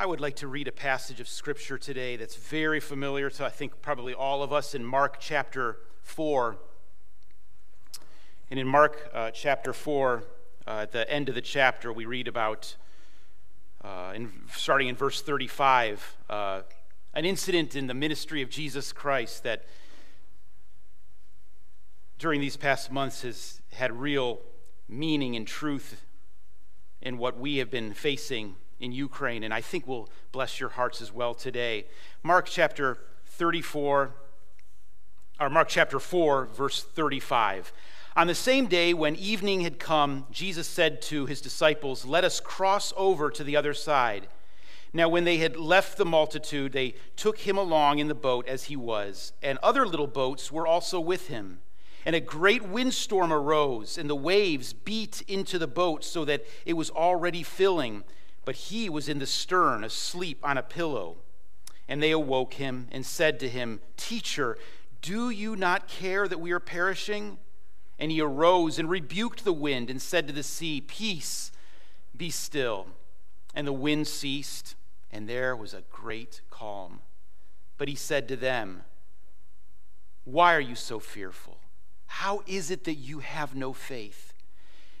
I would like to read a passage of scripture today that's very familiar to, I think, probably all of us in Mark chapter 4. And in Mark uh, chapter 4, uh, at the end of the chapter, we read about, uh, in, starting in verse 35, uh, an incident in the ministry of Jesus Christ that during these past months has had real meaning and truth in what we have been facing in Ukraine, and I think will bless your hearts as well today. Mark chapter 34, or Mark chapter 4, verse 35. On the same day, when evening had come, Jesus said to his disciples, Let us cross over to the other side. Now, when they had left the multitude, they took him along in the boat as he was, and other little boats were also with him. And a great windstorm arose, and the waves beat into the boat so that it was already filling but he was in the stern, asleep on a pillow. And they awoke him and said to him, Teacher, do you not care that we are perishing? And he arose and rebuked the wind and said to the sea, Peace, be still. And the wind ceased, and there was a great calm. But he said to them, Why are you so fearful? How is it that you have no faith?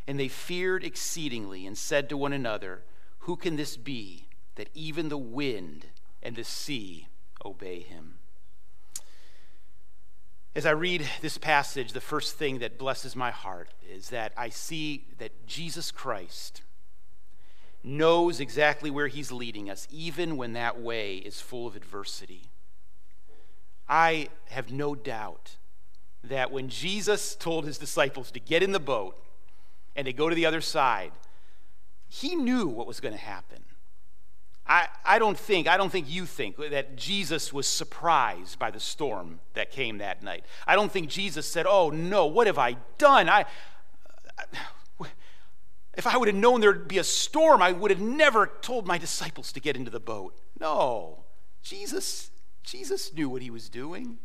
And they feared exceedingly and said to one another, who can this be that even the wind and the sea obey him? As I read this passage, the first thing that blesses my heart is that I see that Jesus Christ knows exactly where he's leading us, even when that way is full of adversity. I have no doubt that when Jesus told his disciples to get in the boat and to go to the other side, he knew what was going to happen. I, I don't think, I don't think you think that Jesus was surprised by the storm that came that night. I don't think Jesus said, Oh no, what have I done? I, if I would have known there'd be a storm, I would have never told my disciples to get into the boat. No. Jesus, Jesus knew what he was doing.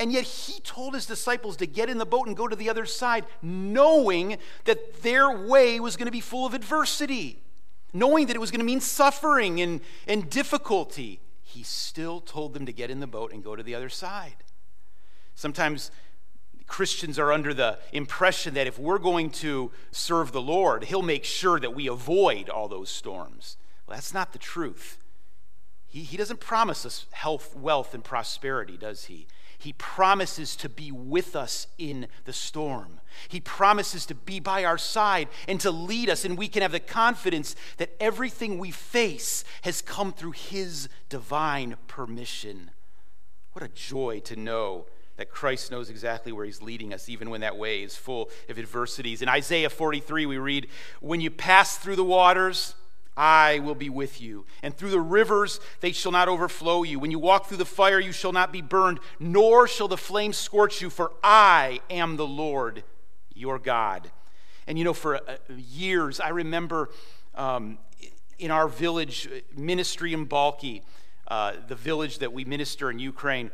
And yet he told his disciples to get in the boat and go to the other side, knowing that their way was going to be full of adversity, knowing that it was going to mean suffering and, and difficulty. He still told them to get in the boat and go to the other side. Sometimes Christians are under the impression that if we're going to serve the Lord, He'll make sure that we avoid all those storms. Well, that's not the truth. He, he doesn't promise us health, wealth, and prosperity, does He? He promises to be with us in the storm. He promises to be by our side and to lead us, and we can have the confidence that everything we face has come through His divine permission. What a joy to know that Christ knows exactly where He's leading us, even when that way is full of adversities. In Isaiah 43, we read, When you pass through the waters, I will be with you. And through the rivers they shall not overflow you. When you walk through the fire, you shall not be burned, nor shall the flame scorch you, for I am the Lord your God. And you know, for uh, years, I remember um, in our village ministry in Balki, uh, the village that we minister in Ukraine,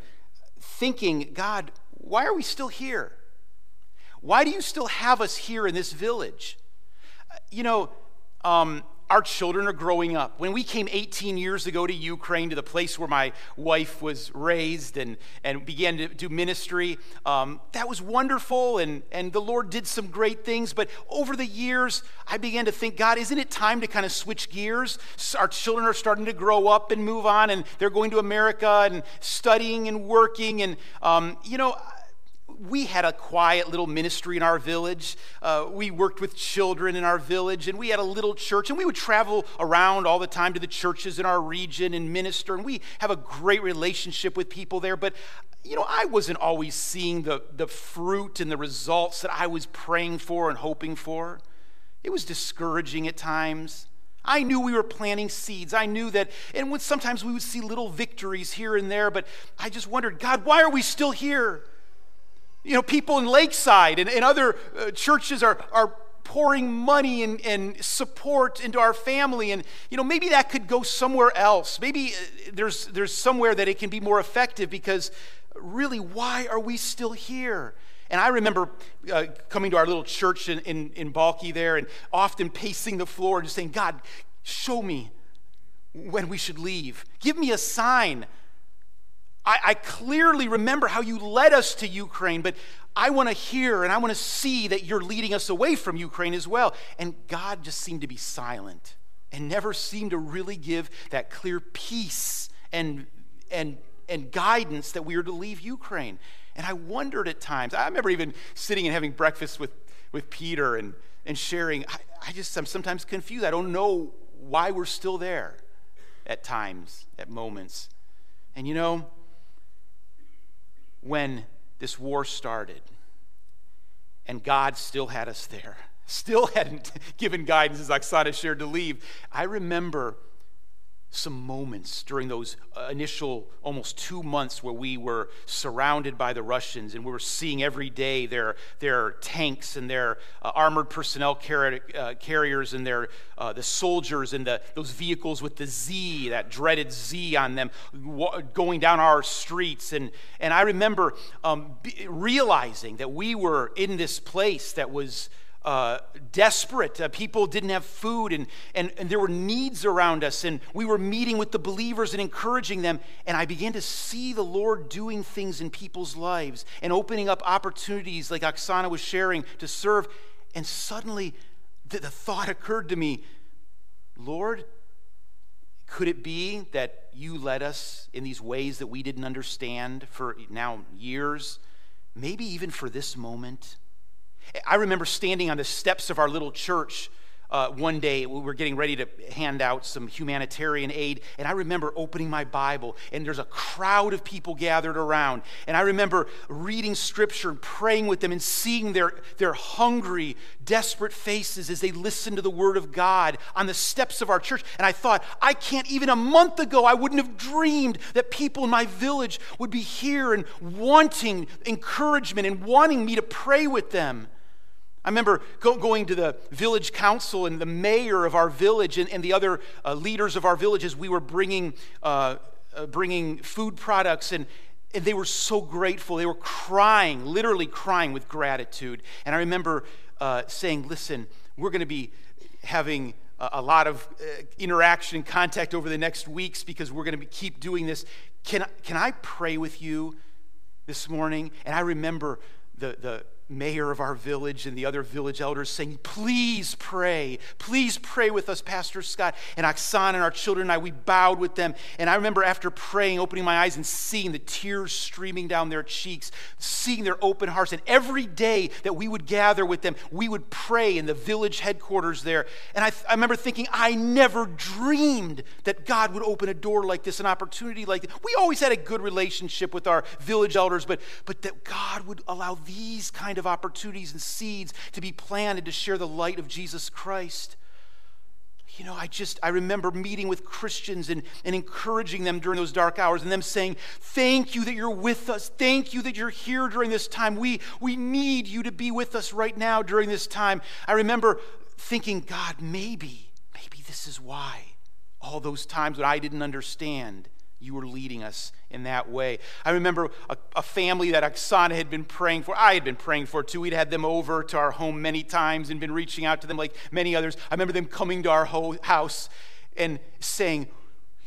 thinking, God, why are we still here? Why do you still have us here in this village? Uh, you know, um, our children are growing up. When we came 18 years ago to Ukraine, to the place where my wife was raised and, and began to do ministry, um, that was wonderful, and, and the Lord did some great things. But over the years, I began to think, God, isn't it time to kind of switch gears? Our children are starting to grow up and move on, and they're going to America and studying and working. And, um, you know, we had a quiet little ministry in our village. Uh, we worked with children in our village, and we had a little church, and we would travel around all the time to the churches in our region and minister, and we have a great relationship with people there. But, you know, I wasn't always seeing the, the fruit and the results that I was praying for and hoping for. It was discouraging at times. I knew we were planting seeds. I knew that, and sometimes we would see little victories here and there, but I just wondered, God, why are we still here? You know, people in Lakeside and, and other uh, churches are, are pouring money and, and support into our family. And, you know, maybe that could go somewhere else. Maybe uh, there's, there's somewhere that it can be more effective because really, why are we still here? And I remember uh, coming to our little church in, in, in Balki there and often pacing the floor and just saying, God, show me when we should leave. Give me a sign. I, I clearly remember how you led us to Ukraine, but I want to hear and I want to see that you're leading us away from Ukraine as well. And God just seemed to be silent and never seemed to really give that clear peace and, and, and guidance that we were to leave Ukraine. And I wondered at times, I remember even sitting and having breakfast with, with Peter and, and sharing. I, I just, I'm sometimes confused. I don't know why we're still there at times, at moments. And you know, when this war started and God still had us there, still hadn't given guidance, as Oksana shared, to leave, I remember some moments during those uh, initial almost two months where we were surrounded by the Russians and we were seeing every day their, their tanks and their uh, armored personnel car- uh, carriers and their, uh, the soldiers and the, those vehicles with the Z, that dreaded Z on them, w- going down our streets. And, and I remember um, b- realizing that we were in this place that was uh, desperate. Uh, people didn't have food, and, and, and there were needs around us. And we were meeting with the believers and encouraging them. And I began to see the Lord doing things in people's lives and opening up opportunities, like Oksana was sharing, to serve. And suddenly the, the thought occurred to me Lord, could it be that you led us in these ways that we didn't understand for now years? Maybe even for this moment? I remember standing on the steps of our little church uh, one day we were getting ready to hand out some humanitarian aid and i remember opening my bible and there's a crowd of people gathered around. And i remember reading scripture and praying with them and seeing their, their hungry desperate faces as they listened to the word of god on the steps of our church. And i thought i can't even a month ago i wouldn't have dreamed that people in my village would be here and wanting encouragement and wanting me to pray with them I remember go, going to the village council and the mayor of our village and, and the other uh, leaders of our villages. We were bringing, uh, uh, bringing food products, and, and they were so grateful. They were crying, literally crying with gratitude. And I remember uh, saying, Listen, we're going to be having a lot of uh, interaction and contact over the next weeks because we're going to keep doing this. Can, can I pray with you this morning? And I remember the, the mayor of our village and the other village elders saying, Please pray. Please pray with us, Pastor Scott. And Oksana and our children and I, we bowed with them. And I remember after praying, opening my eyes and seeing the tears streaming down their cheeks, seeing their open hearts. And every day that we would gather with them, we would pray in the village headquarters there. And I, I remember thinking, I never dreamed that God would open a door like this, an opportunity like this. We always had a good relationship with our village elders, but, but that God would allow these kind kind of opportunities and seeds to be planted to share the light of Jesus Christ. You know, I just, I remember meeting with Christians and, and encouraging them during those dark hours and them saying, Thank you that you're with us. Thank you that you're here during this time. We, we need you to be with us right now during this time. I remember thinking, God, maybe, maybe this is why all those times that I didn't understand you were leading us in that way. I remember a, a, family that Oksana had been praying for. I had been praying for too. We'd had them over to our home many times and been reaching out to them like many others. I remember them coming to our house and saying,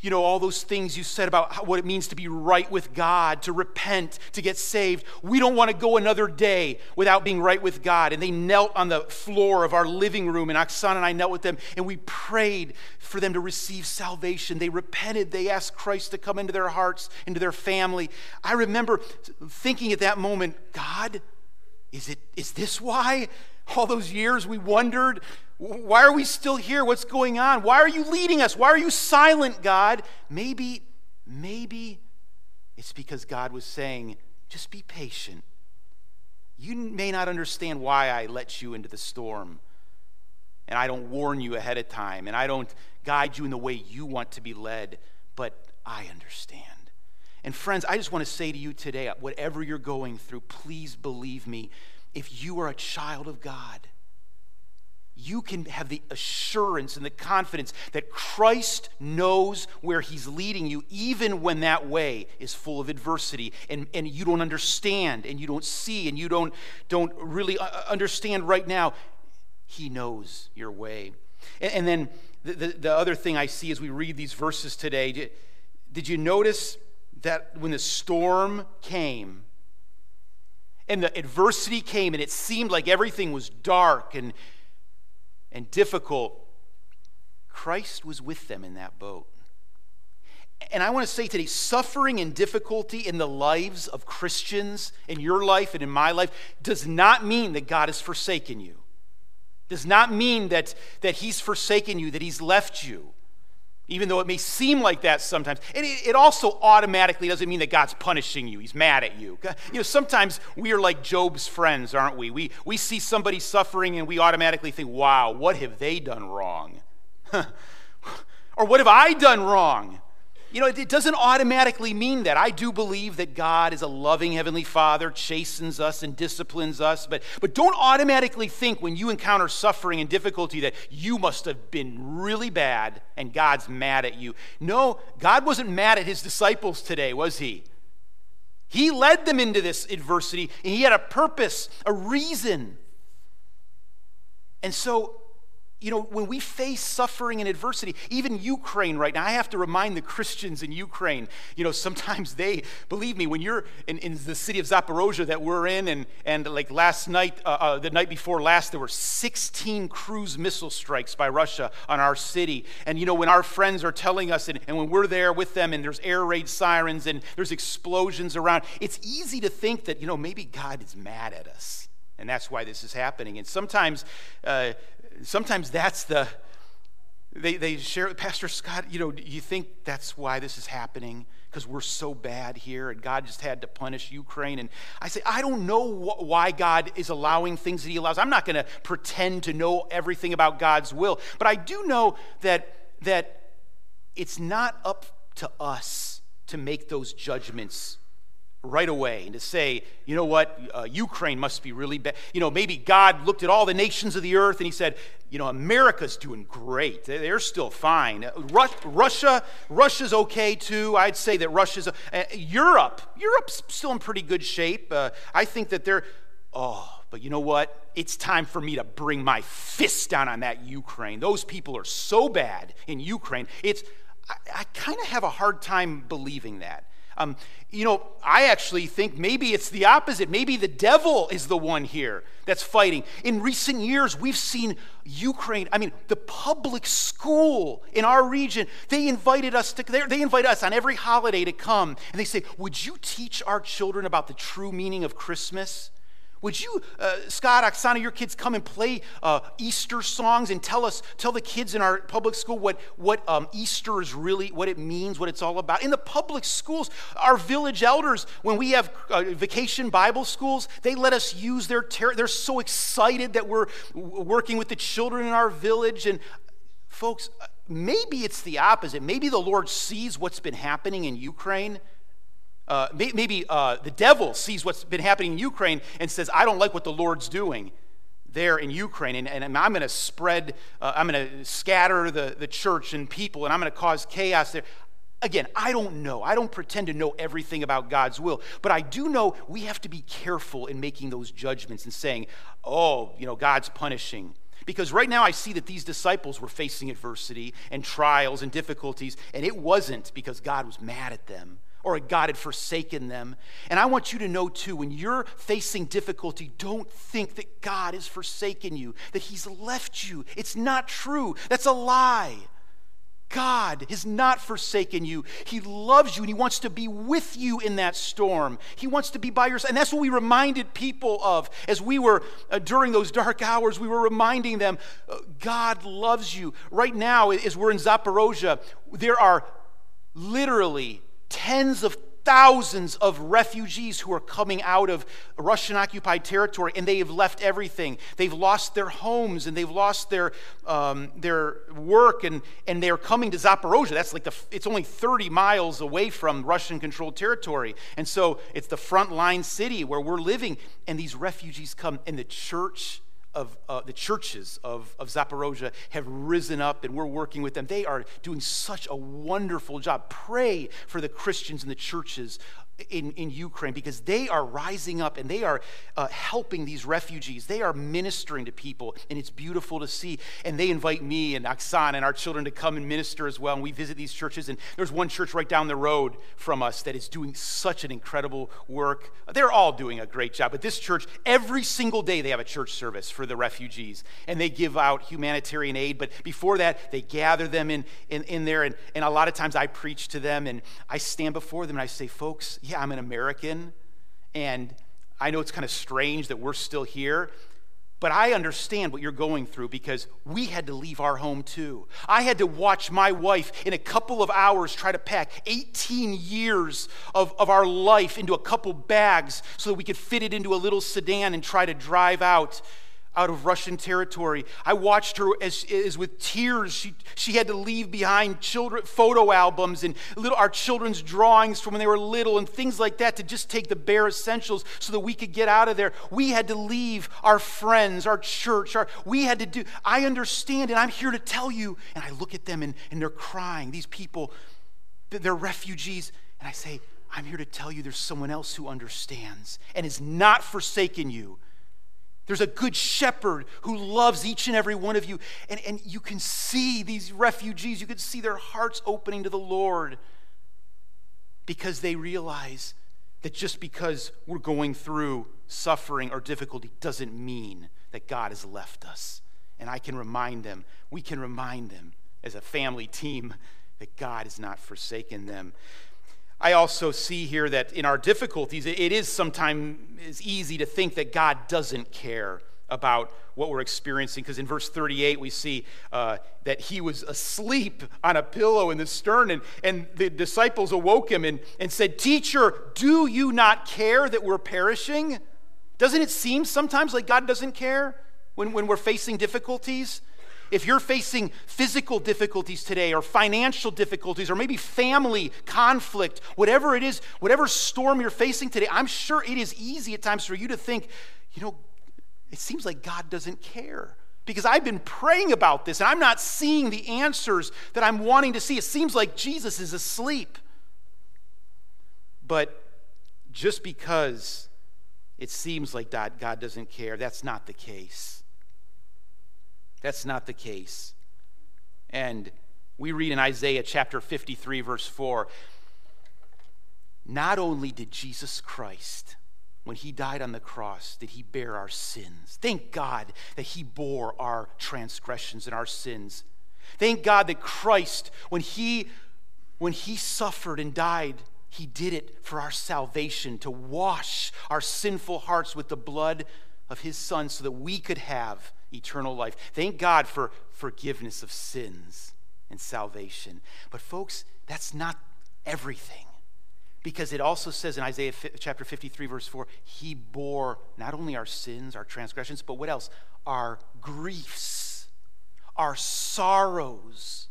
you know, all those things you said about what it means to be right with God, to repent, to get saved. We don't want to go another day without being right with God. And they knelt on the floor of our living room, and Oksana and I knelt with them, and we prayed for them to receive salvation. They repented. They asked Christ to come into their hearts, into their family. I remember thinking at that moment, God, is, it, is this why all those years we wondered? Why are we still here? What's going on? Why are you leading us? Why are you silent, God? Maybe, maybe it's because God was saying, just be patient. You may not understand why I let you into the storm, and I don't warn you ahead of time, and I don't guide you in the way you want to be led, but I understand. And friends, I just want to say to you today, whatever you're going through, please believe me. If you are a child of God, you can have the assurance and the confidence that Christ knows where He's leading you, even when that way is full of adversity and, and you don't understand and you don't see and you don't, don't really uh, uh, understand right now. He knows your way. And, and then the, the, the, other thing I see as we read these verses today, did, did you notice that when the storm came and the adversity came and it seemed like everything was dark and, and difficult, Christ was with them in that boat. And I want to say today suffering and difficulty in the lives of Christians, in your life and in my life, does not mean that God has forsaken you. Does not mean that, that He's forsaken you, that He's left you, even though it may seem like that sometimes. And it, also automatically doesn't mean that God's punishing you, He's mad at you. You know, sometimes we are like Job's friends, aren't we? We, we see somebody suffering and we automatically think, wow, what have they done wrong? or what have I done wrong? You know, it doesn't automatically mean that. I do believe that God is a loving Heavenly Father, chastens us and disciplines us, but, but don't automatically think when you encounter suffering and difficulty that you must have been really bad and God's mad at you. No, God wasn't mad at His disciples today, was He? He led them into this adversity, and He had a purpose, a reason. And so you know, when we face suffering and adversity, even Ukraine right now, I have to remind the Christians in Ukraine, you know, sometimes they, believe me, when you're in, in the city of Zaporozhye that we're in, and, and like last night, uh, uh, the night before last, there were 16 cruise missile strikes by Russia on our city. And, you know, when our friends are telling us, and, and when we're there with them, and there's air raid sirens and there's explosions around, it's easy to think that, you know, maybe God is mad at us and that's why this is happening. And sometimes uh, sometimes that's the, they, they share, Pastor Scott, you know, you think that's why this is happening? Because we're so bad here and God just had to punish Ukraine. And I say, I don't know wh- why God is allowing things that He allows. I'm not going to pretend to know everything about God's will, but I do know that, that it's not up to us to make those judgments right away and to say, you know what, uh, Ukraine must be really bad. You know, maybe God looked at all the nations of the earth and he said, you know, America's doing great. They're still fine. Russia, Russia's okay too. I'd say that Russia's, uh, Europe, Europe's still in pretty good shape. Uh, I think that they're, oh, but you know what? It's time for me to bring my fist down on that Ukraine. Those people are so bad in Ukraine. It's, I, I kind of have a hard time believing that. Um, you know, I actually think maybe it's the opposite. Maybe the devil is the one here that's fighting. In recent years, we've seen Ukraine, I mean, the public school in our region, they invited us to, they invite us on every holiday to come. And they say, Would you teach our children about the true meaning of Christmas? Would you, uh, Scott, Oksana, your kids come and play uh, Easter songs and tell us, tell the kids in our public school what, what um, Easter is really, what it means, what it's all about? In the public schools, our village elders, when we have uh, vacation Bible schools, they let us use their, ter- they're so excited that we're working with the children in our village. And folks, uh, maybe it's the opposite. Maybe the Lord sees what's been happening in Ukraine uh, maybe uh, the devil sees what's been happening in Ukraine and says, I don't like what the Lord's doing there in Ukraine, and, and I'm going to spread, uh, I'm going to scatter the, the church and people, and I'm going to cause chaos there. Again, I don't know. I don't pretend to know everything about God's will, but I do know we have to be careful in making those judgments and saying, oh, you know, God's punishing. Because right now I see that these disciples were facing adversity and trials and difficulties, and it wasn't because God was mad at them or God had forsaken them. And I want you to know too, when you're facing difficulty, don't think that God has forsaken you, that He's left you. It's not true. That's a lie. God has not forsaken you. He loves you and He wants to be with you in that storm. He wants to be by your side. And that's what we reminded people of as we were uh, during those dark hours. We were reminding them uh, God loves you. Right now, as we're in Zaporozhye, there are literally tens of thousands of refugees who are coming out of Russian occupied territory and they have left everything. They've lost their homes and they've lost their, um, their work and, and they're coming to Zaporozhye. That's like the, it's only 30 miles away from Russian controlled territory. And so it's the front line city where we're living and these refugees come and the church of uh, the churches of, of Zaporozhye have risen up and we're working with them. They are doing such a wonderful job. Pray for the Christians in the churches in, in Ukraine because they are rising up and they are uh, helping these refugees. They are ministering to people, and it's beautiful to see. And they invite me and Oksana and our children to come and minister as well. And we visit these churches. And there's one church right down the road from us that is doing such an incredible work. They're all doing a great job. But this church, every single day, they have a church service for the refugees. And they give out humanitarian aid. But before that, they gather them in, in, in there. And, and a lot of times I preach to them and I stand before them and I say, folks, yeah, I'm an American, and I know it's kind of strange that we're still here, but I understand what you're going through because we had to leave our home too. I had to watch my wife in a couple of hours try to pack 18 years of, of our life into a couple bags so that we could fit it into a little sedan and try to drive out out of Russian territory. I watched her as, as with tears. She, she had to leave behind children, photo albums and little, our children's drawings from when they were little and things like that to just take the bare essentials so that we could get out of there. We had to leave our friends, our church. Our, we had to do, I understand, and I'm here to tell you. And I look at them and, and they're crying. These people, they're refugees. And I say, I'm here to tell you there's someone else who understands and has not forsaken you there's a good shepherd who loves each and every one of you. And, and you can see these refugees, you can see their hearts opening to the Lord because they realize that just because we're going through suffering or difficulty doesn't mean that God has left us. And I can remind them, we can remind them as a family team that God has not forsaken them. I also see here that in our difficulties, it is sometimes easy to think that God doesn't care about what we're experiencing because in verse 38 we see uh, that he was asleep on a pillow in the stern and, and the disciples awoke him and, and said teacher do you not care that we're perishing? Doesn't it seem sometimes like god doesn't care when, when we're facing difficulties if you're facing physical difficulties today, or financial difficulties, or maybe family conflict, whatever it is, whatever storm you're facing today, I'm sure it is easy at times for you to think, you know, it seems like God doesn't care. Because I've been praying about this and I'm not seeing the answers that I'm wanting to see. It seems like Jesus is asleep. But just because it seems like God, doesn't care, that's not the case. That's not the case. And we read in Isaiah chapter 53, verse 4 not only did Jesus Christ, when he died on the cross, did he bear our sins. Thank God that he bore our transgressions and our sins. Thank God that Christ, when he when he suffered and died, he did it for our salvation, to wash our sinful hearts with the blood of his son so that we could have eternal life. Thank God for forgiveness of sins and salvation. But, folks, that's not everything. Because it also says in Isaiah chapter 53, verse 4, He bore not only our sins, our transgressions, but what else? Our griefs, our sorrows.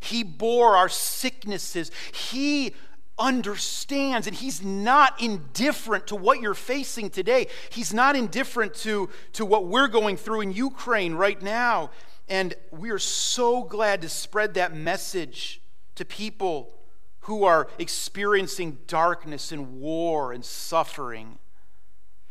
He bore our sicknesses. He understands and he's not indifferent to what you're facing today. He's not indifferent to, to what we're going through in Ukraine right now. And we are so glad to spread that message to people who are experiencing darkness and war and suffering.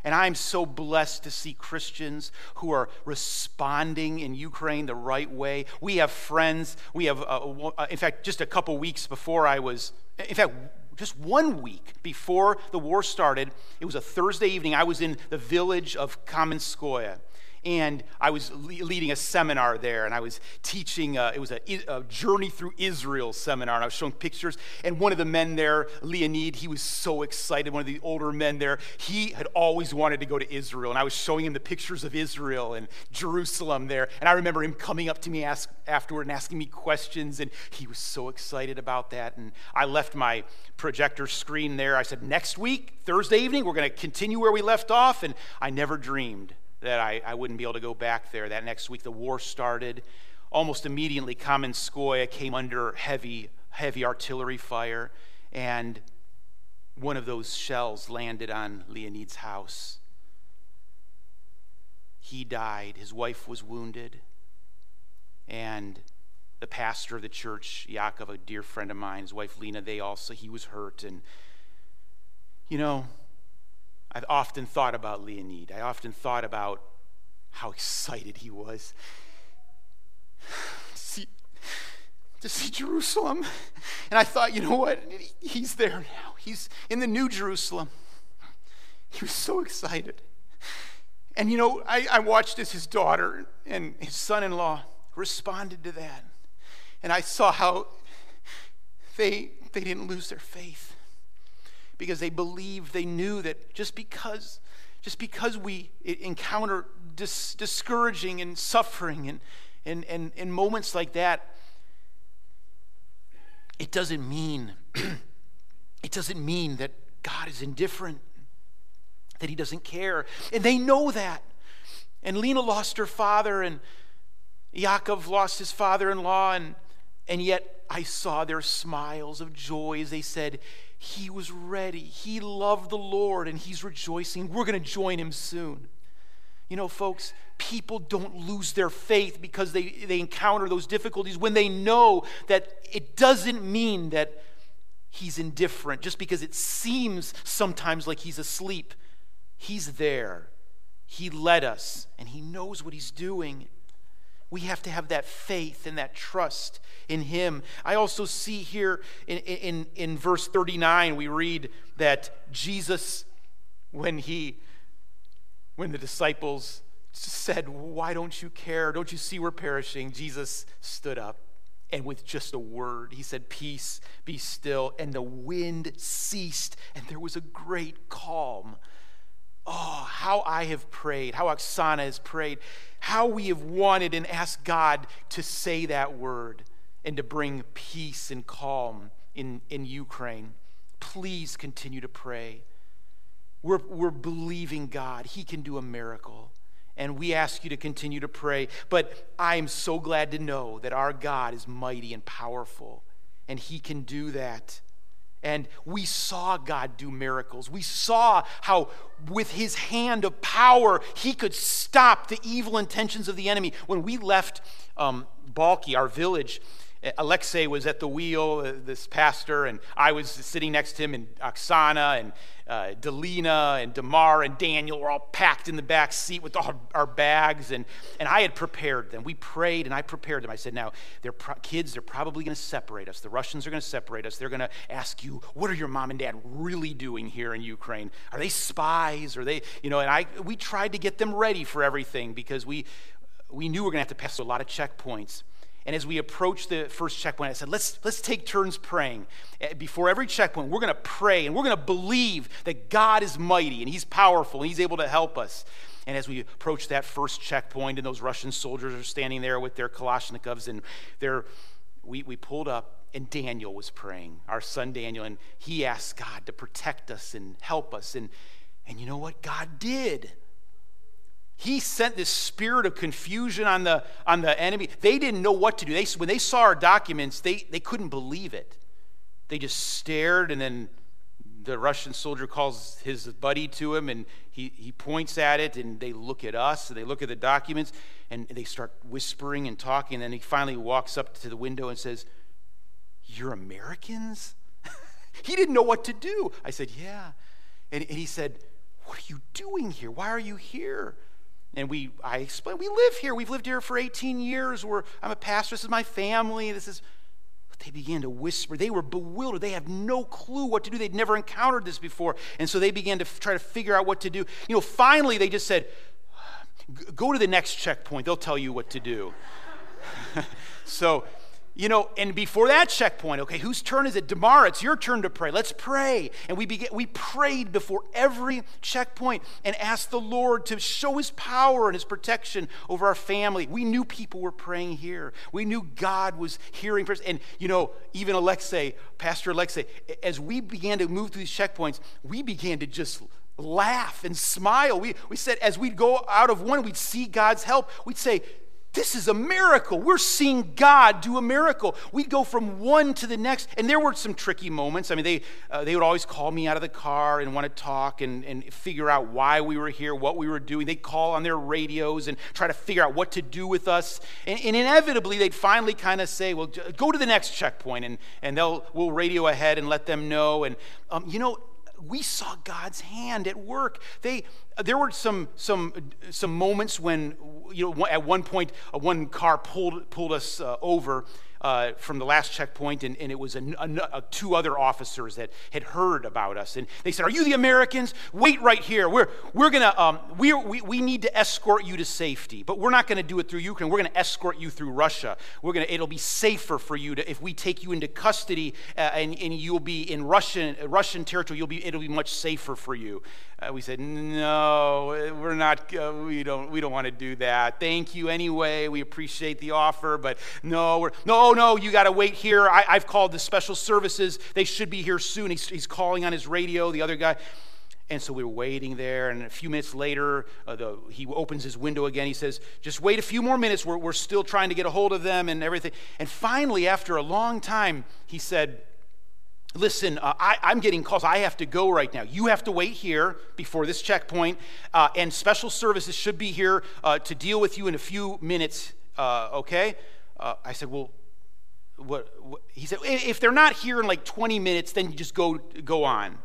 And I'm so blessed to see Christians who are responding in Ukraine the right way. We have friends. We have, uh, in fact, just a couple weeks before I was, in fact, just one week before the war started, it was a Thursday evening. I was in the village of Kamenskoye and I was le- leading a seminar there, and I was teaching. Uh, it was a, a, journey through Israel seminar, and I was showing pictures. And one of the men there, Leonid, he was so excited. One of the older men there, he had always wanted to go to Israel, and I was showing him the pictures of Israel and Jerusalem there. And I remember him coming up to me ask, afterward and asking me questions, and he was so excited about that. And I left my projector screen there. I said, "Next week, Thursday evening, we're going to continue where we left off." And I never dreamed that I, I wouldn't be able to go back there. That next week, the war started. Almost immediately, Kamenskoye came under heavy, heavy artillery fire, and one of those shells landed on Leonid's house. He died. His wife was wounded. And the pastor of the church, Yakov, a dear friend of mine, his wife Lena, they also, he was hurt. And You know, I've often thought about Leonid. I often thought about how excited he was to see, to see Jerusalem. And I thought, you know what? He's there now. He's in the New Jerusalem. He was so excited. And you know, I, I watched as his daughter and his son in law responded to that. And I saw how they, they didn't lose their faith because they believed, they knew that just because, just because we encounter dis- discouraging and suffering and, and, and, and moments like that, it doesn't mean it doesn't mean that God is indifferent, that he doesn't care. And they know that. And Lena lost her father, and Yaakov lost his father in law, and, and yet I saw their smiles of joy as they said, He was ready. He loved the Lord, and he's rejoicing. We're going to join him soon. You know, folks, people don't lose their faith because they, they encounter those difficulties when they know that it doesn't mean that he's indifferent just because it seems sometimes like he's asleep. He's there. He led us, and he knows what he's doing. We have to have that faith and that trust in Him. I also see here in, in, in verse 39, we read that Jesus, when He, when the disciples said, Why don't you care? Don't you see we're perishing? Jesus stood up and with just a word, He said, Peace, be still. And the wind ceased, and there was a great calm. Oh, how I have prayed, how Oksana has prayed, how we have wanted and asked God to say that word and to bring peace and calm in, in Ukraine. Please continue to pray. We're, we're believing God, He can do a miracle. And we ask you to continue to pray. But I am so glad to know that our God is mighty and powerful, and He can do that. And we saw God do miracles. We saw how, with his hand of power, he could stop the evil intentions of the enemy. When we left um, Balki, our village, Alexei was at the wheel, uh, this pastor, and I was sitting next to him, and Oksana and uh, Delina and Damar and Daniel were all packed in the back seat with all our bags, and, and I had prepared them. We prayed, and I prepared them. I said, Now, they're pro- kids, they're probably going to separate us. The Russians are going to separate us. They're going to ask you, What are your mom and dad really doing here in Ukraine? Are they spies? Are they, you know, and I, we tried to get them ready for everything because we, we knew we were going to have to pass a lot of checkpoints. And as we approached the first checkpoint, I said, let's, let's take turns praying. Eh, before every checkpoint, we're going to pray and we're going to believe that God is mighty and He's powerful and He's able to help us. And as we approached that first checkpoint, and those Russian soldiers are standing there with their Kalashnikovs, and they're, we, we pulled up, and Daniel was praying, our son Daniel, and he asked God to protect us and help us. And, and you know what? God did he sent this spirit of confusion on the, on the enemy. They didn't know what to do. They, when they saw our documents, they, they couldn't believe it. They just stared, and then the Russian soldier calls his buddy to him, and he, he points at it, and they look at us, and they look at the documents, and they start whispering and talking. And then he finally walks up to the window and says, You're Americans? he didn't know what to do. I said, Yeah. And, and he said, What are you doing here? Why are you here? And we, I explained, we live here. We've lived here for 18 years. We're, I'm a pastor. This is my family. This is. But they began to whisper. They were bewildered. They have no clue what to do. They'd never encountered this before. And so they began to f- try to figure out what to do. You know, finally, they just said, go to the next checkpoint. They'll tell you what to do. so you know, and before that checkpoint, okay, whose turn is it? Damar, it's your turn to pray. Let's pray. And we began, we prayed before every checkpoint and asked the Lord to show his power and his protection over our family. We knew people were praying here. We knew God was hearing prayers. And you know, even Alexei, Pastor Alexei, as we began to move through these checkpoints, we began to just laugh and smile. We, we said, as we'd go out of one, we'd see God's help. We'd say, this is a miracle. We're seeing God do a miracle. We'd go from one to the next, and there were some tricky moments. I mean, they, uh, they would always call me out of the car and want to talk and, and figure out why we were here, what we were doing. They'd call on their radios and try to figure out what to do with us. And, and inevitably, they'd finally kind of say, well, go to the next checkpoint, and, and they'll, we'll radio ahead and let them know. And, um, you know, we saw God's hand at work. They, there were some, some, some moments when, you know, at one point, uh, one car pulled, pulled us uh, over uh, from the last checkpoint, and, and it was a, a, two other officers that had heard about us. And they said, Are you the Americans? Wait right here. We're, we're gonna, um, we're, we, we need to escort you to safety, but we're not going to do it through Ukraine. We're going to escort you through Russia. We're gonna, it'll be safer for you to, if we take you into custody uh, and, and you'll be in Russian, Russian territory, you'll be, it'll be much safer for you. Uh, we said, No, we're not, uh, we don't, we don't want to do that. Thank you anyway. We appreciate the offer, but no, we're, no, oh no, you got to wait here. I, have called the special services. They should be here soon. He's, he's calling on his radio, the other guy. And so we were waiting there, and a few minutes later, uh, the, he opens his window again. He says, Just wait a few more minutes. We're, we're still trying to get a hold of them and everything. And finally, after a long time, he said, Listen, uh, I, am getting calls. I have to go right now. You have to wait here before this checkpoint, uh, and special services should be here uh, to deal with you in a few minutes, uh, okay? Uh, I said, Well, what, what, he said, if they're not here in like 20 minutes, then you just go, go on.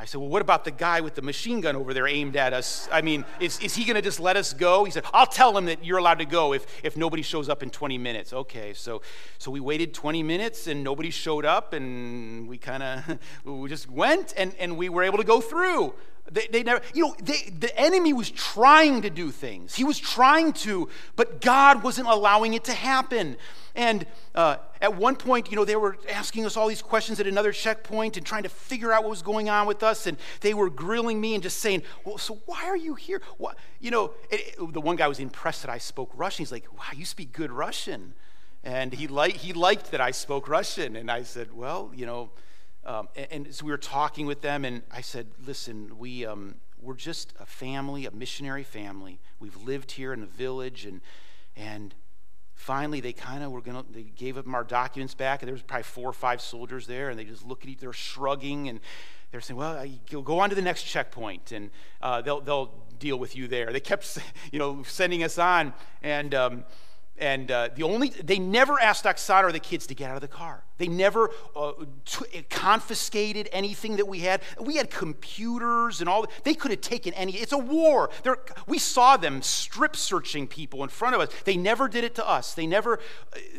I said, well, what about the guy with the machine gun over there aimed at us? I mean, is, is he going to just let us go? He said, I'll tell him that you're allowed to go if, if nobody shows up in 20 minutes. Okay, so, so we waited 20 minutes and nobody showed up and we kind of we just went and, and we were able to go through. They, they never, you know, they, the enemy was trying to do things. He was trying to, but God wasn't allowing it to happen. And uh, at one point, you know, they were asking us all these questions at another checkpoint and trying to figure out what was going on with us. And they were grilling me and just saying, well, so why are you here? What? You know, it, it, the one guy was impressed that I spoke Russian. He's like, wow, you speak good Russian. And he, li- he liked that I spoke Russian. And I said, well, you know, um, and, and, so we were talking with them, and I said, listen, we, um, we're just a family, a missionary family. We've lived here in the village, and, and finally they kind of were going to they gave them our documents back and there was probably four or five soldiers there and they just look at each they're shrugging and they're saying well you'll go on to the next checkpoint and uh, they'll, they'll deal with you there they kept you know sending us on and um, and uh, the only they never asked Oksana or the kids to get out of the car. They never uh, t- confiscated anything that we had. We had computers and all. They could have taken any. It's a war. They're, we saw them strip searching people in front of us. They never did it to us. They never.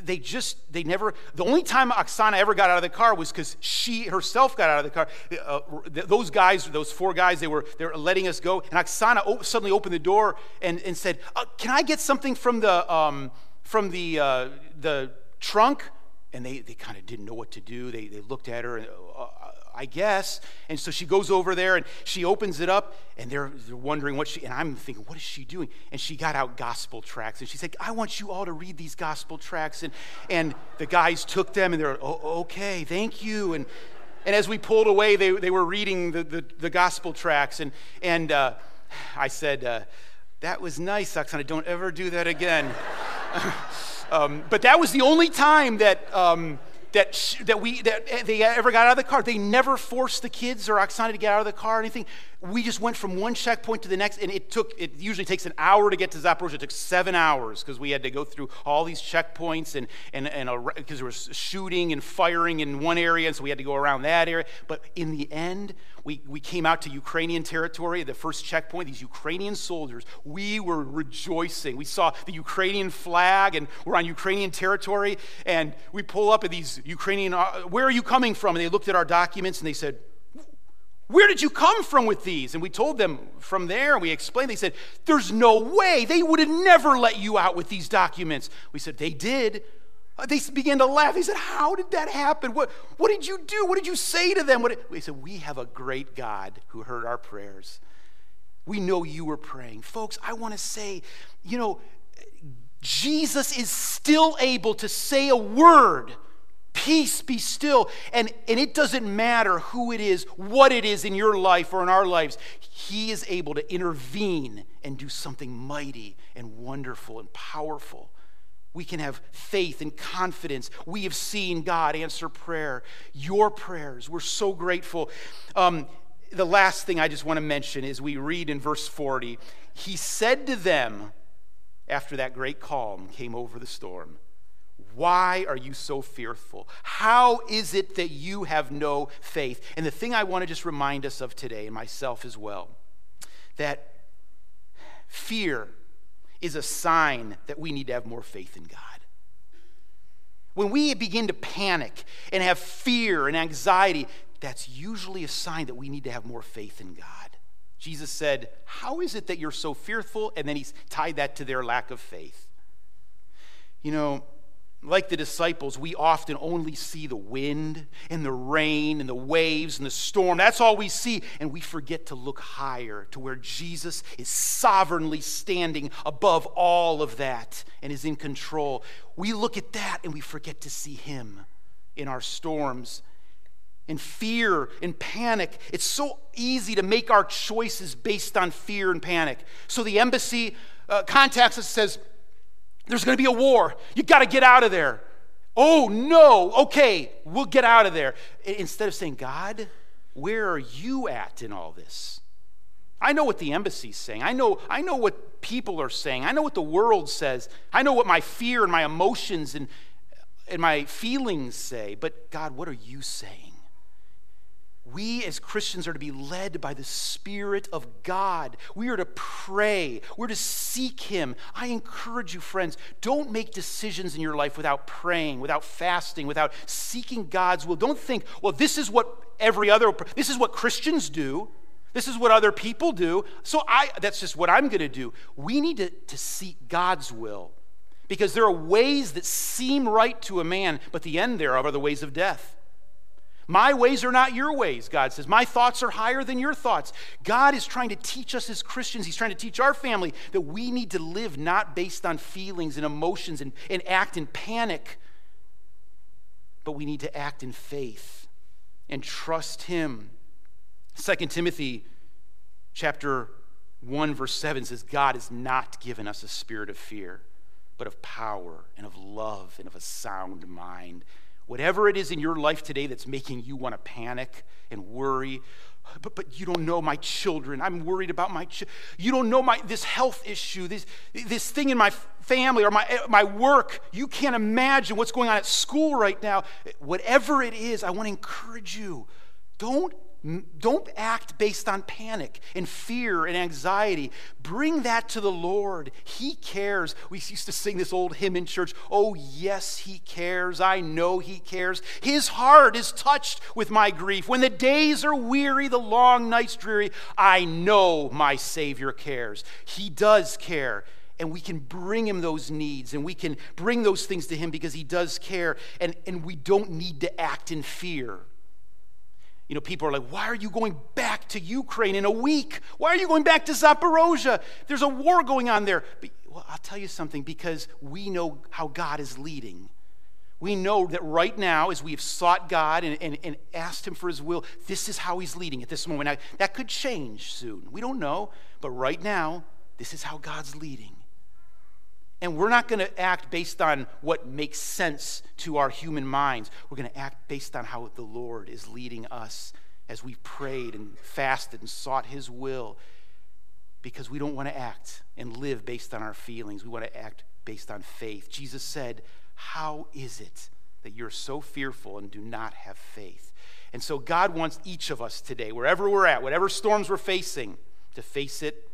They just. They never. The only time Oksana ever got out of the car was because she herself got out of the car. Uh, those guys, those four guys, they were they were letting us go, and Oksana suddenly opened the door and and said, uh, "Can I get something from the?" Um, from the, uh, the trunk, and they, they kind of didn't know what to do. They, they looked at her, and, uh, I guess. And so she goes over there and she opens it up, and they're, they're wondering what she, and I'm thinking, what is she doing? And she got out gospel tracts, and she said, I want you all to read these gospel tracts. And, and the guys took them, and they're, oh, okay, thank you. And, and as we pulled away, they, they were reading the, the, the gospel tracts, and, and uh, I said, uh, that was nice, Oksana. Don't ever do that again. um, but that was the only time that, um, that, sh- that, we, that they ever got out of the car. They never forced the kids or Oksana to get out of the car or anything we just went from one checkpoint to the next, and it took, it usually takes an hour to get to Zaporozhye. It took seven hours because we had to go through all these checkpoints and, and, and because there was shooting and firing in one area, and so we had to go around that area. But in the end, we, we came out to Ukrainian territory, the first checkpoint, these Ukrainian soldiers, we were rejoicing. We saw the Ukrainian flag, and we're on Ukrainian territory, and we pull up at these Ukrainian, uh, where are you coming from? And they looked at our documents and they said, where did you come from with these? And we told them from there, and we explained. They said, There's no way. They would have never let you out with these documents. We said, They did. Uh, they began to laugh. They said, How did that happen? What, what did you do? What did you say to them? What we said, We have a great God who heard our prayers. We know you were praying. Folks, I want to say, you know, Jesus is still able to say a word Peace, be still. And, and it doesn't matter who it is, what it is in your life or in our lives, He is able to intervene and do something mighty and wonderful and powerful. We can have faith and confidence. We have seen God answer prayer, your prayers. We're so grateful. Um, the last thing I just want to mention is we read in verse 40 He said to them, after that great calm came over the storm, Why are you so fearful? How is it that you have no faith? And the thing I want to just remind us of today, and myself as well, that fear is a sign that we need to have more faith in God. When we begin to panic and have fear and anxiety, that's usually a sign that we need to have more faith in God. Jesus said, How is it that you're so fearful? And then he's tied that to their lack of faith. You know, like the disciples, we often only see the wind and the rain and the waves and the storm. That's all we see. And we forget to look higher to where Jesus is sovereignly standing above all of that and is in control. We look at that and we forget to see Him in our storms. In fear and panic, it's so easy to make our choices based on fear and panic. So the embassy uh, contacts us and says, there's going to be a war. You got to get out of there. Oh, no. Okay, we'll get out of there. Instead of saying, God, where are you at in all this? I know what the embassy's saying. I know, I know what people are saying. I know what the world says. I know what my fear and my emotions and, and my feelings say. But God, what are you saying? We as Christians are to be led by the Spirit of God. We are to pray. We're to seek Him. I encourage you, friends, don't make decisions in your life without praying, without fasting, without seeking God's will. Don't think, well, this is what every other, this is what Christians do. This is what other people do. So I, that's just what I'm going to do. We need to, to seek God's will because there are ways that seem right to a man, but the end thereof are the ways of death. My ways are not your ways, God says. My thoughts are higher than your thoughts. God is trying to teach us as Christians, He's trying to teach our family that we need to live not based on feelings and emotions and, and act in panic, but we need to act in faith and trust Him. 2 Timothy chapter 1 verse 7 says God has not given us a spirit of fear but of power and of love and of a sound mind Whatever it is in your life today that's making you want to panic and worry, but, but you don't know my children. I'm worried about my ch- You don't know my this health issue, this, this thing in my family or my, my work. You can't imagine what's going on at school right now. Whatever it is, I want to encourage you. Don't don't act based on panic and fear and anxiety. Bring that to the Lord. He cares. We used to sing this old hymn in church Oh, yes, He cares. I know He cares. His heart is touched with my grief. When the days are weary, the long nights dreary, I know my Savior cares. He does care and we can bring him those needs and we can bring those things to him because he does care and, and we don't need to act in fear you know, people are like, why are you going back to Ukraine in a week? Why are you going back to Zaporozhye? There's a war going on there. But, well, I'll tell you something because we know how God is leading. We know that right now, as we have sought God and, and, and asked Him for His will, this is how He's leading at this moment. Now, that could change soon. We don't know. But right now, this is how God's leading. And we're not going to act based on what makes sense to our human minds. We're going to act based on how the Lord is leading us as we've prayed and fasted and sought His will. Because we don't want to act and live based on our feelings. We want to act based on faith. Jesus said, How is it that you're so fearful and do not have faith? And so God wants each of us today, wherever we're at, whatever storms we're facing, to face it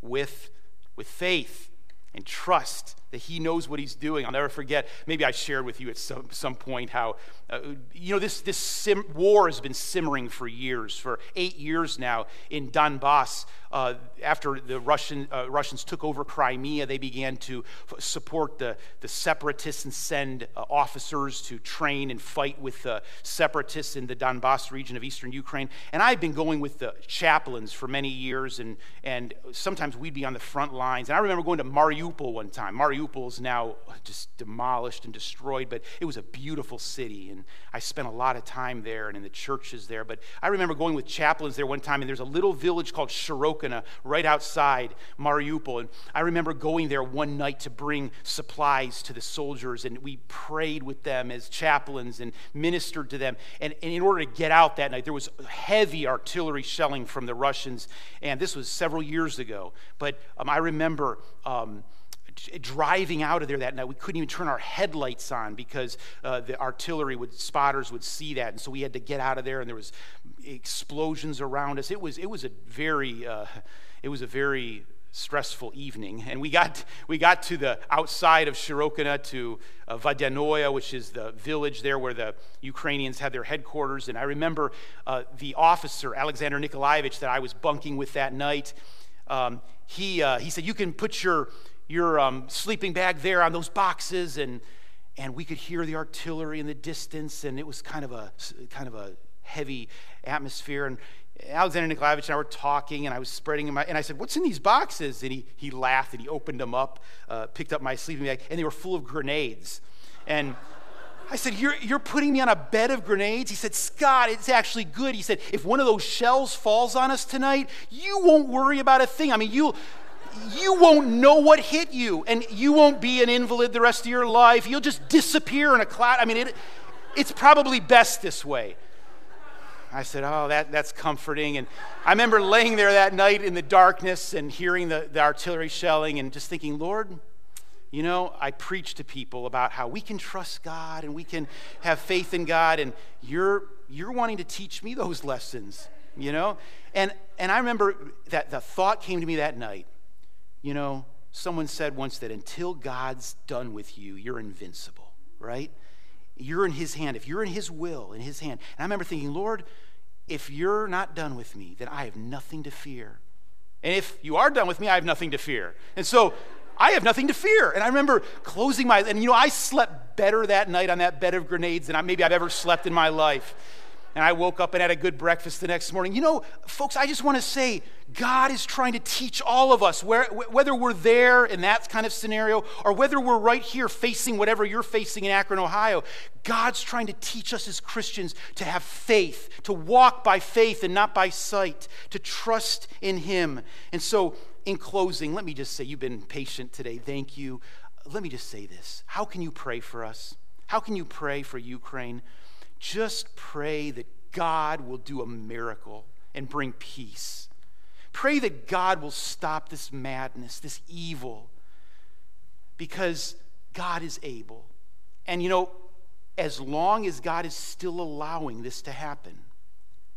with, with faith and trust that he knows what he's doing. I'll never forget, maybe I shared with you at some, some point how, uh, you know, this, this sim- war has been simmering for years, for eight years now in Donbass. Uh, after the Russian, uh, Russians took over Crimea, they began to f- support the, the separatists and send uh, officers to train and fight with the separatists in the Donbass region of eastern Ukraine. And I've been going with the chaplains for many years, and, and sometimes we'd be on the front lines. And I remember going to Mariupol one time. Mariupol is now just demolished and destroyed, but it was a beautiful city, and I spent a lot of time there and in the churches there. But I remember going with chaplains there one time, and there's a little village called Shirok right outside Mariupol. And I remember going there one night to bring supplies to the soldiers, and we prayed with them as chaplains and ministered to them. And, and in order to get out that night, there was heavy artillery shelling from the Russians, and this was several years ago. But um, I remember. Um, driving out of there that night, we couldn't even turn our headlights on because uh, the artillery would spotters would see that, and so we had to get out of there. And there was explosions around us. It was it was a very uh, it was a very stressful evening. And we got, we got to the outside of Shirokina to uh, which is the village there where the Ukrainians had their headquarters. And I remember uh, the officer, Alexander Nikolaevich, that I was bunking with that night. Um, he, uh, he said, You can put your, your um, sleeping bag there on those boxes. And, and we could hear the artillery in the distance. And it was kind of a, kind of a heavy atmosphere. And Alexander Nikolaevich and I were talking, and I was spreading them, and I said, What's in these boxes? And he, he laughed and he opened them up, uh, picked up my sleeping bag, and they were full of grenades. And I said, you're, you're putting me on a bed of grenades? He said, Scott, it's actually good. He said, If one of those shells falls on us tonight, you won't worry about a thing. I mean, you you won't know what hit you, and you won't be an invalid the rest of your life. You'll just disappear in a cloud. I mean, it, it's probably best this way. I said, Oh, that, that's comforting. And I remember laying there that night in the darkness and hearing the, the artillery shelling and just thinking, Lord, you know, I preach to people about how we can trust God and we can have faith in God, and you're, you're wanting to teach me those lessons, you know? And, and I remember that the thought came to me that night, you know, someone said once that until God's done with you, you're invincible, right? You're in His hand. If you're in His will, in His hand. And I remember thinking, Lord, if you're not done with me, then I have nothing to fear. And if you are done with me, I have nothing to fear. And so I have nothing to fear. And I remember closing my and you know I slept better that night on that bed of grenades than I, maybe I've ever slept in my life and I woke up and had a good breakfast the next morning. You know, folks, I just want to say God is trying to teach all of us, where, whether we're there in that kind of scenario or whether we're right here facing whatever you're facing in Akron, Ohio. God's trying to teach us as Christians to have faith, to walk by faith and not by sight, to trust in Him. And so, in closing, let me just say, you've been patient today. Thank you. Let me just say this How can you pray for us? How can you pray for Ukraine? Just pray that God will do a miracle and bring peace. Pray that God will stop this madness, this evil, because God is able. And you know, as long as God is still allowing this to happen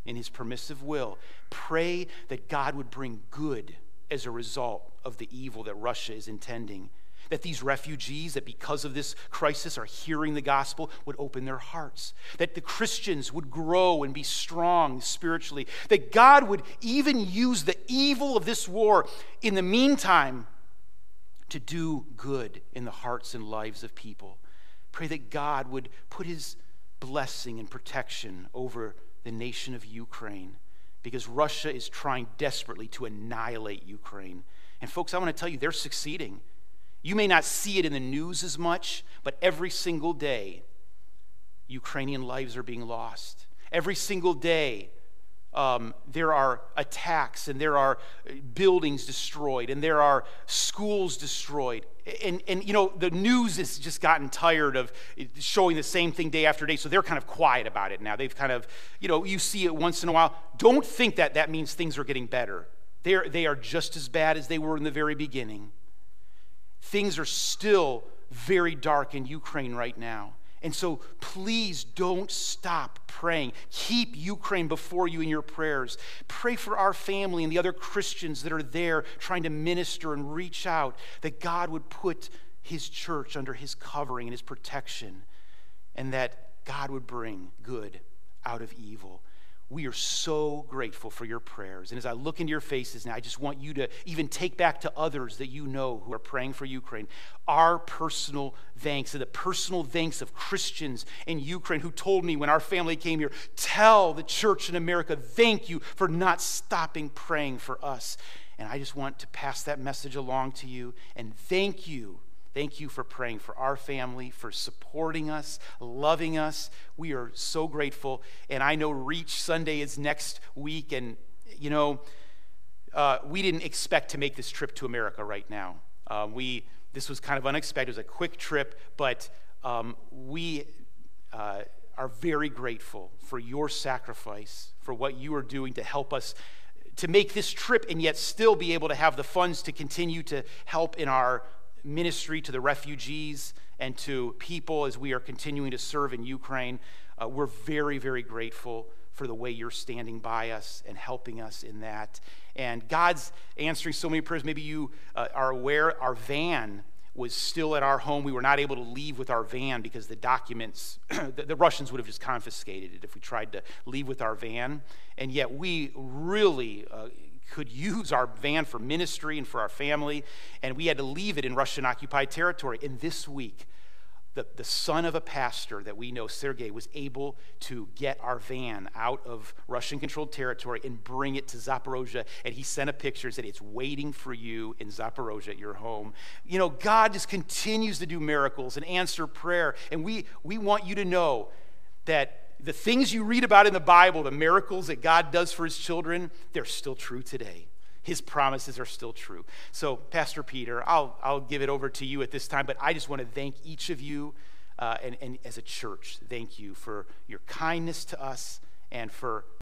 in His permissive will, pray that God would bring good as a result of the evil that Russia is intending that these refugees, that because of this crisis are hearing the gospel, would open their hearts. That the Christians would grow and be strong spiritually. That God would even use the evil of this war in the meantime to do good in the hearts and lives of people. Pray that God would put his blessing and protection over the nation of Ukraine because Russia is trying desperately to annihilate Ukraine. And folks, I want to tell you, they're succeeding. You may not see it in the news as much, but every single day, Ukrainian lives are being lost. Every single day, um, there are attacks and there are uh, buildings destroyed and there are schools destroyed. And, and, you know, the news has just gotten tired of showing the same thing day after day, so they're kind of quiet about it now. They've kind of, you know, you see it once in a while. Don't think that that means things are getting better. They're, they are just as bad as they were in the very beginning. Things are still very dark in Ukraine right now. And so please don't stop praying. Keep Ukraine before you in your prayers. Pray for our family and the other Christians that are there trying to minister and reach out, that God would put his church under his covering and his protection, and that God would bring good out of evil. We are so grateful for your prayers. And as I look into your faces now, I just want you to even take back to others that you know who are praying for Ukraine our personal thanks and the personal thanks of Christians in Ukraine who told me when our family came here, tell the church in America, thank you for not stopping praying for us. And I just want to pass that message along to you and thank you Thank you for praying for our family, for supporting us, loving us. We are so grateful. And I know Reach Sunday is next week. And, you know, uh, we didn't expect to make this trip to America right now. Uh, we, this was kind of unexpected. It was a quick trip, but um, we uh, are very grateful for your sacrifice, for what you are doing to help us to make this trip and yet still be able to have the funds to continue to help in our ministry to the refugees and to people as we are continuing to serve in Ukraine. Uh, we're very, very grateful for the way you're standing by us and helping us in that. And God's answering so many prayers. Maybe you uh, are aware our van was still at our home. We were not able to leave with our van because the documents, the, the, Russians would have just confiscated it if we tried to leave with our van. And yet we really uh, could use our van for ministry and for our family, and we had to leave it in Russian occupied territory. And this week, the, the son of a pastor that we know, Sergei, was able to get our van out of Russian controlled territory and bring it to Zaporozhye. And he sent a picture and said, It's waiting for you in Zaporozhye at your home. You know, God just continues to do miracles and answer prayer. And we, we want you to know that the things you read about in the Bible, the miracles that God does for his children, they're still true today. His promises are still true. So, Pastor Peter, I'll, I'll give it over to you at this time, but I just want to thank each of you uh, and, and as a church, thank you for your kindness to us and for